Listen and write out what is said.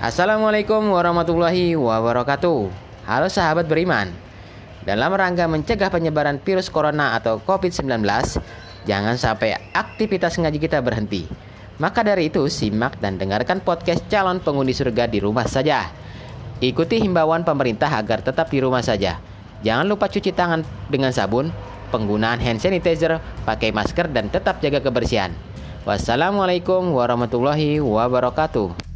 Assalamualaikum warahmatullahi wabarakatuh. Halo sahabat beriman. Dalam rangka mencegah penyebaran virus corona atau COVID-19, jangan sampai aktivitas ngaji kita berhenti. Maka dari itu, simak dan dengarkan podcast calon penghuni surga di rumah saja. Ikuti himbauan pemerintah agar tetap di rumah saja. Jangan lupa cuci tangan dengan sabun, penggunaan hand sanitizer, pakai masker, dan tetap jaga kebersihan. Wassalamualaikum warahmatullahi wabarakatuh.